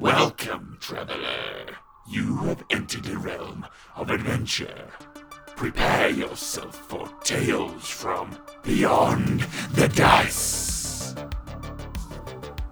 Welcome, traveler. You have entered a realm of adventure. Prepare yourself for tales from beyond the dice.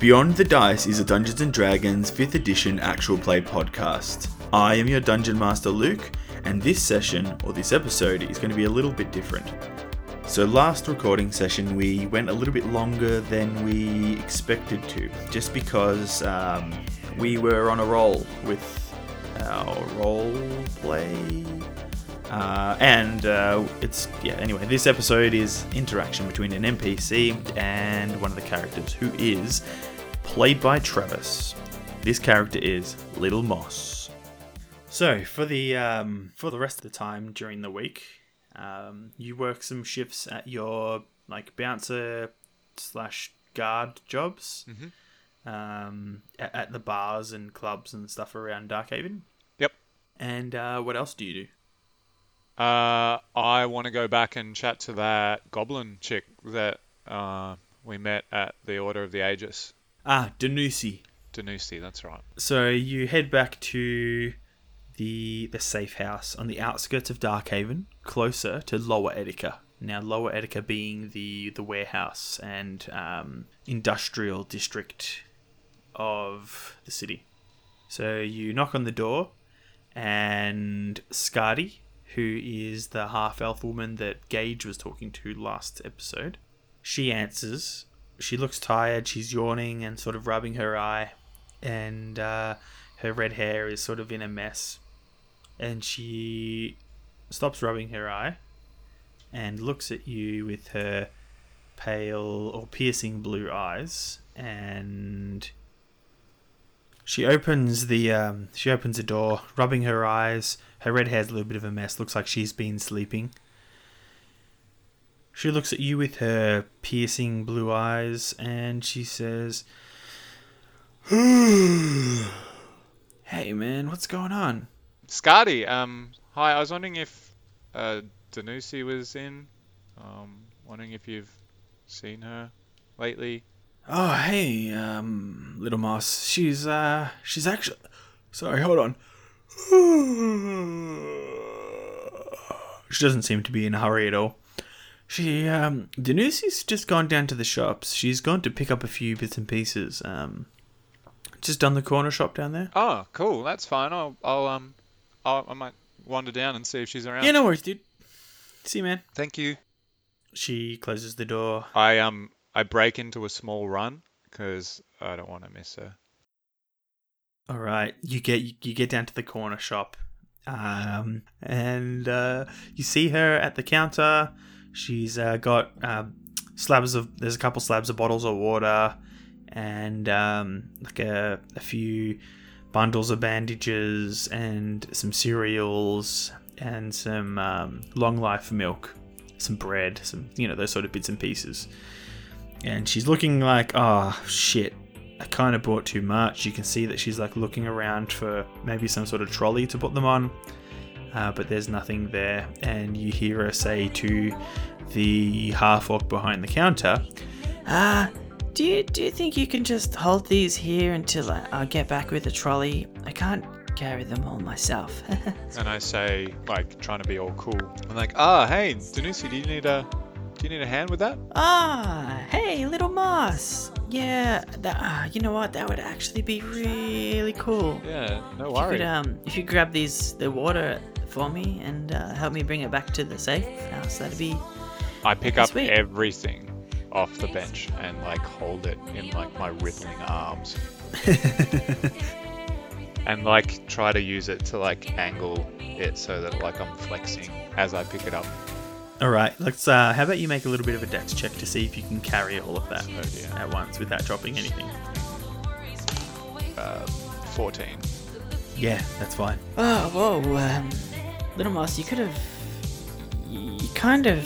Beyond the Dice is a Dungeons and Dragons 5th edition actual play podcast. I am your dungeon master Luke, and this session, or this episode, is going to be a little bit different. So, last recording session, we went a little bit longer than we expected to, just because um, we were on a roll with our role play. Uh, and uh, it's, yeah, anyway, this episode is interaction between an NPC and one of the characters who is played by Travis. This character is Little Moss. So for the um, for the rest of the time during the week, um, you work some shifts at your like bouncer slash guard jobs um, at, at the bars and clubs and stuff around Darkhaven. Yep. And uh, what else do you do? Uh, I want to go back and chat to that goblin chick that uh, we met at the Order of the Aegis. Ah, Danusi. Danusi, that's right. So you head back to the the safe house on the outskirts of Darkhaven, closer to Lower Etika. Now, Lower Etika being the the warehouse and um, industrial district of the city. So you knock on the door, and Skadi, who is the half elf woman that Gage was talking to last episode, she answers. She looks tired. She's yawning and sort of rubbing her eye, and uh, her red hair is sort of in a mess. And she stops rubbing her eye and looks at you with her pale or piercing blue eyes and she opens the um, she opens the door rubbing her eyes her red hair's a little bit of a mess looks like she's been sleeping she looks at you with her piercing blue eyes and she says hey man what's going on Skadi, um, hi. I was wondering if uh, Danusi was in. Um, wondering if you've seen her lately. Oh, hey, um, little moss. She's, uh, she's actually. Sorry, hold on. she doesn't seem to be in a hurry at all. She, um, Danusi's just gone down to the shops. She's gone to pick up a few bits and pieces. Um, just done the corner shop down there. Oh, cool. That's fine. I'll, I'll um, I'll, I might wander down and see if she's around. Yeah, no worries, dude. See you, man. Thank you. She closes the door. I um, I break into a small run because I don't want to miss her. All right, you get you get down to the corner shop, um, and uh, you see her at the counter. She's uh, got um, slabs of there's a couple slabs of bottles of water, and um, like a, a few bundles of bandages and some cereals and some um, long life milk, some bread, some you know those sort of bits and pieces. And she's looking like, oh shit, I kind of bought too much. You can see that she's like looking around for maybe some sort of trolley to put them on, uh, but there's nothing there. And you hear her say to the half orc behind the counter, Uh, do you do you think you can just hold these here until I, I get back with the trolley? I can't carry them all myself. And I say, like, trying to be all cool. I'm like, ah, hey, Danusi, do you need a, do you need a hand with that? ah, hey, little moss. Yeah, that, uh, you know what? That would actually be really cool. Yeah, no If you could, um, if you grab these the water for me and uh, help me bring it back to the safe house, that'd be I pick up Sweet. everything off the bench and like hold it in like my rippling arms and like try to use it to like angle it so that like I'm flexing as I pick it up. "All right, let's. Uh, how about you make a little bit of a dex check to see if you can carry all of that Oh dear. at once without dropping anything." Uh, 14. Yeah, that's fine. Oh, whoa, um, little moss, you could have, you kind of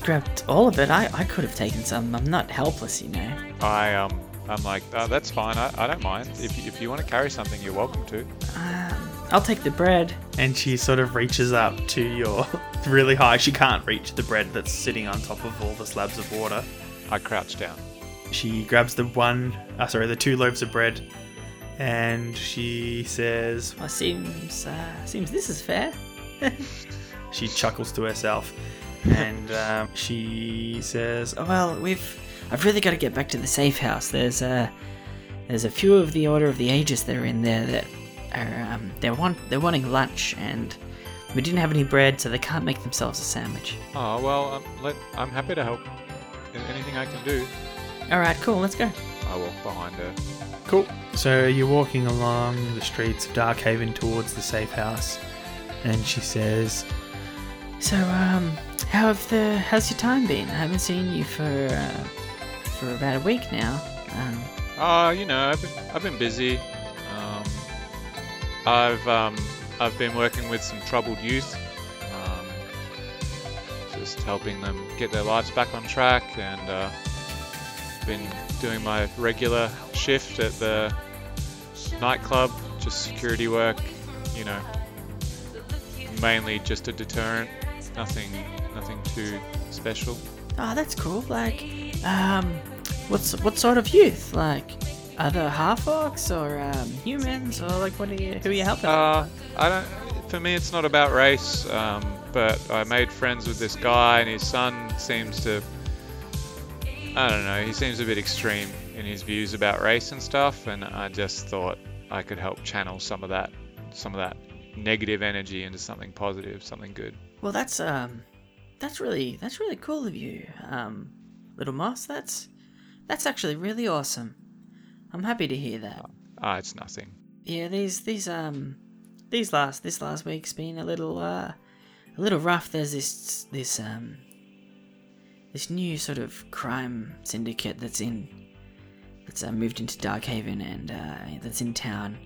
grabbed all of it. I, I could have taken some. I'm not helpless, you know. I um I'm like, oh, that's fine. I, I don't mind. If you, if you want to carry something, you're welcome to. Um, I'll take the bread. And she sort of reaches up to your really high. She can't reach the bread that's sitting on top of all the slabs of water. I crouch down. She grabs the one, uh, sorry, the two loaves of bread and she says, Well, seems uh, seems this is fair. she chuckles to herself, and um, she says, Oh, well, we've I've really got to get back to the safe house. There's a there's a few of the Order of the Aegis that are in there that are um, they're want they're wanting lunch and we didn't have any bread, so they can't make themselves a sandwich. Oh well, um, let, I'm happy to help. A- Anything I can do. All right, cool. Let's go. I walk behind her. Cool. So you're walking along the streets of Darkhaven towards the safe house, and she says, So, um, how have the how's your time been? I haven't seen you for uh, for about a week now. Um, Uh, you know, I've been, I've been busy. I've um, I've been working with some troubled youth, um, just helping them get their lives back on track, and uh, been doing my regular shift at the nightclub, just security work. You know, mainly just a deterrent. Nothing, nothing too special. oh, that's cool. Like, um, what's what sort of youth? Like, other half orcs or um, humans or like what are you who are you helping? Uh, I don't. For me, it's not about race. Um, but I made friends with this guy, and his son seems to. I don't know. He seems a bit extreme in his views about race and stuff, and I just thought I could help channel some of that, some of that negative energy into something positive, something good. Well, that's um, that's really that's really cool of you, um, little moss. That's that's actually really awesome. I'm happy to hear that. Ah, it's nothing. Yeah, these these um these last this last week's been a little uh a little rough. There's this this um this new sort of crime syndicate that's in that's uh, moved into Darkhaven and uh, that's in town,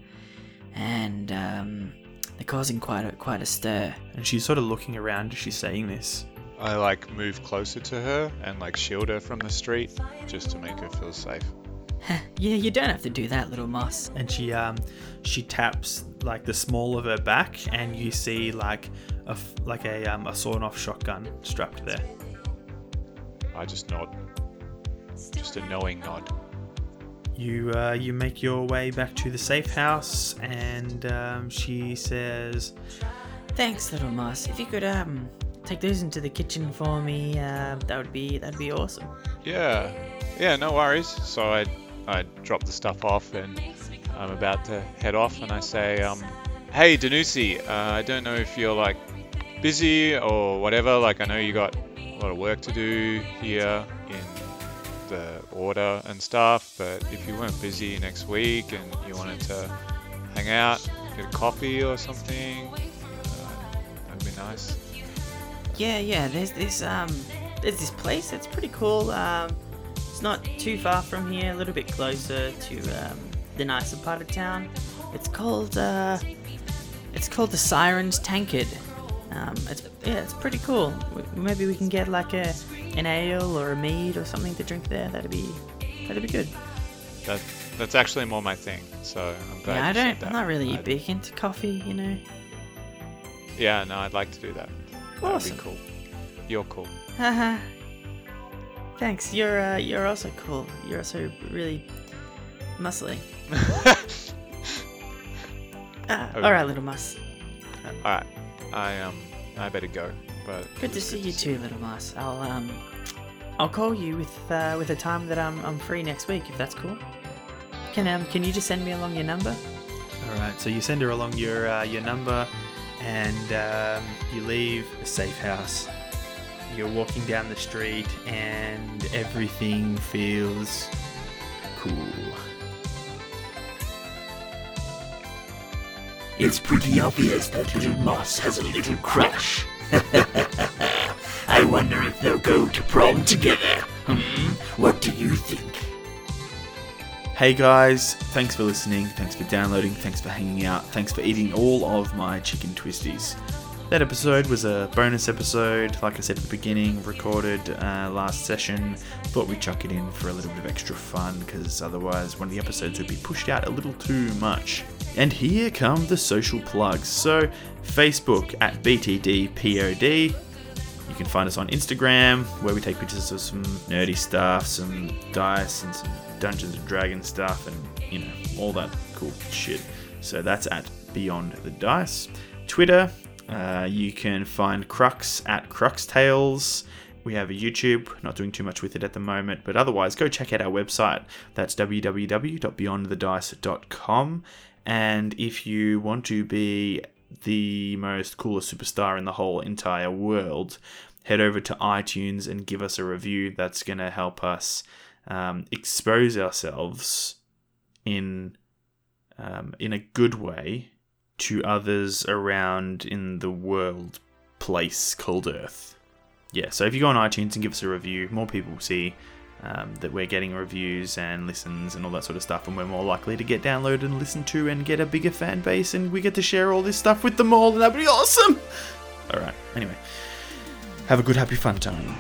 and um, they're causing quite a quite a stir. and she's sort of looking around as she's saying this. I like move closer to her and like shield her from the street, just to make her feel safe. yeah, you don't have to do that, little moss. and she um she taps like the small of her back and you see like a f- like a um a sawn off shotgun strapped there I just nod, just a knowing nod. you uh, you make your way back to the safe house and um, she says Thanks, little moss. If you could um take those into the kitchen for me, uh, that would be that'd be awesome. Yeah, yeah, no worries. So I, I drop the stuff off and I'm about to head off, and I say, um, hey Danusi, uh, I don't know if you're like busy or whatever. Like I know you got a lot of work to do here in the order and stuff, but if you weren't busy next week and you wanted to hang out, get a coffee or something, uh, that'd be nice. Yeah, yeah. There's this um, there's this place that's pretty cool. Um, it's not too far from here, a little bit closer to um, the nicer part of town. It's called uh, it's called the Sirens Tankard. Um, it's yeah, it's pretty cool. Maybe we can get like a an ale or a mead or something to drink there. That'd be that'd be good. That that's actually more my thing. So I'm glad. yeah, I don't. I'm not really I'd- big into coffee, you know. Yeah, no, I'd like to do that. That'd be cool. You're cool. Haha. Thanks. You're uh, you're also cool. You're also really muscly. Ah, Oh. all right, little mus. All right, I um, I better go. But Good to was see you too, little mus. I'll um, I'll call you with uh, with a time that I'm I'm free next week if that's cool. Can um can you just send me along your number? all right so you send her along your uh, your number and um, you leave the safe house you're walking down the street and everything feels cool It's pretty obvious that little Moss has a little crush. I wonder if they'll go to prom together. Hmm? What do you think? Hey guys, thanks for listening, thanks for downloading, thanks for hanging out, thanks for eating all of my chicken twisties. That episode was a bonus episode, like I said at the beginning, recorded uh, last session. Thought we'd chuck it in for a little bit of extra fun because otherwise one of the episodes would be pushed out a little too much. And here come the social plugs. So, Facebook at BTDPOD. You can find us on Instagram, where we take pictures of some nerdy stuff, some dice, and some Dungeons and Dragons stuff, and you know all that cool shit. So that's at Beyond the Dice. Twitter, uh, you can find Crux at Crux Tales. We have a YouTube, not doing too much with it at the moment, but otherwise, go check out our website. That's www.beyondthedice.com. And if you want to be the most coolest superstar in the whole entire world, head over to iTunes and give us a review. That's going to help us um, expose ourselves in um, in a good way to others around in the world place called Earth. Yeah, so if you go on iTunes and give us a review, more people will see um, that we're getting reviews and listens and all that sort of stuff, and we're more likely to get downloaded and listened to and get a bigger fan base, and we get to share all this stuff with them all, and that'd be awesome! Alright, anyway, have a good, happy, fun time.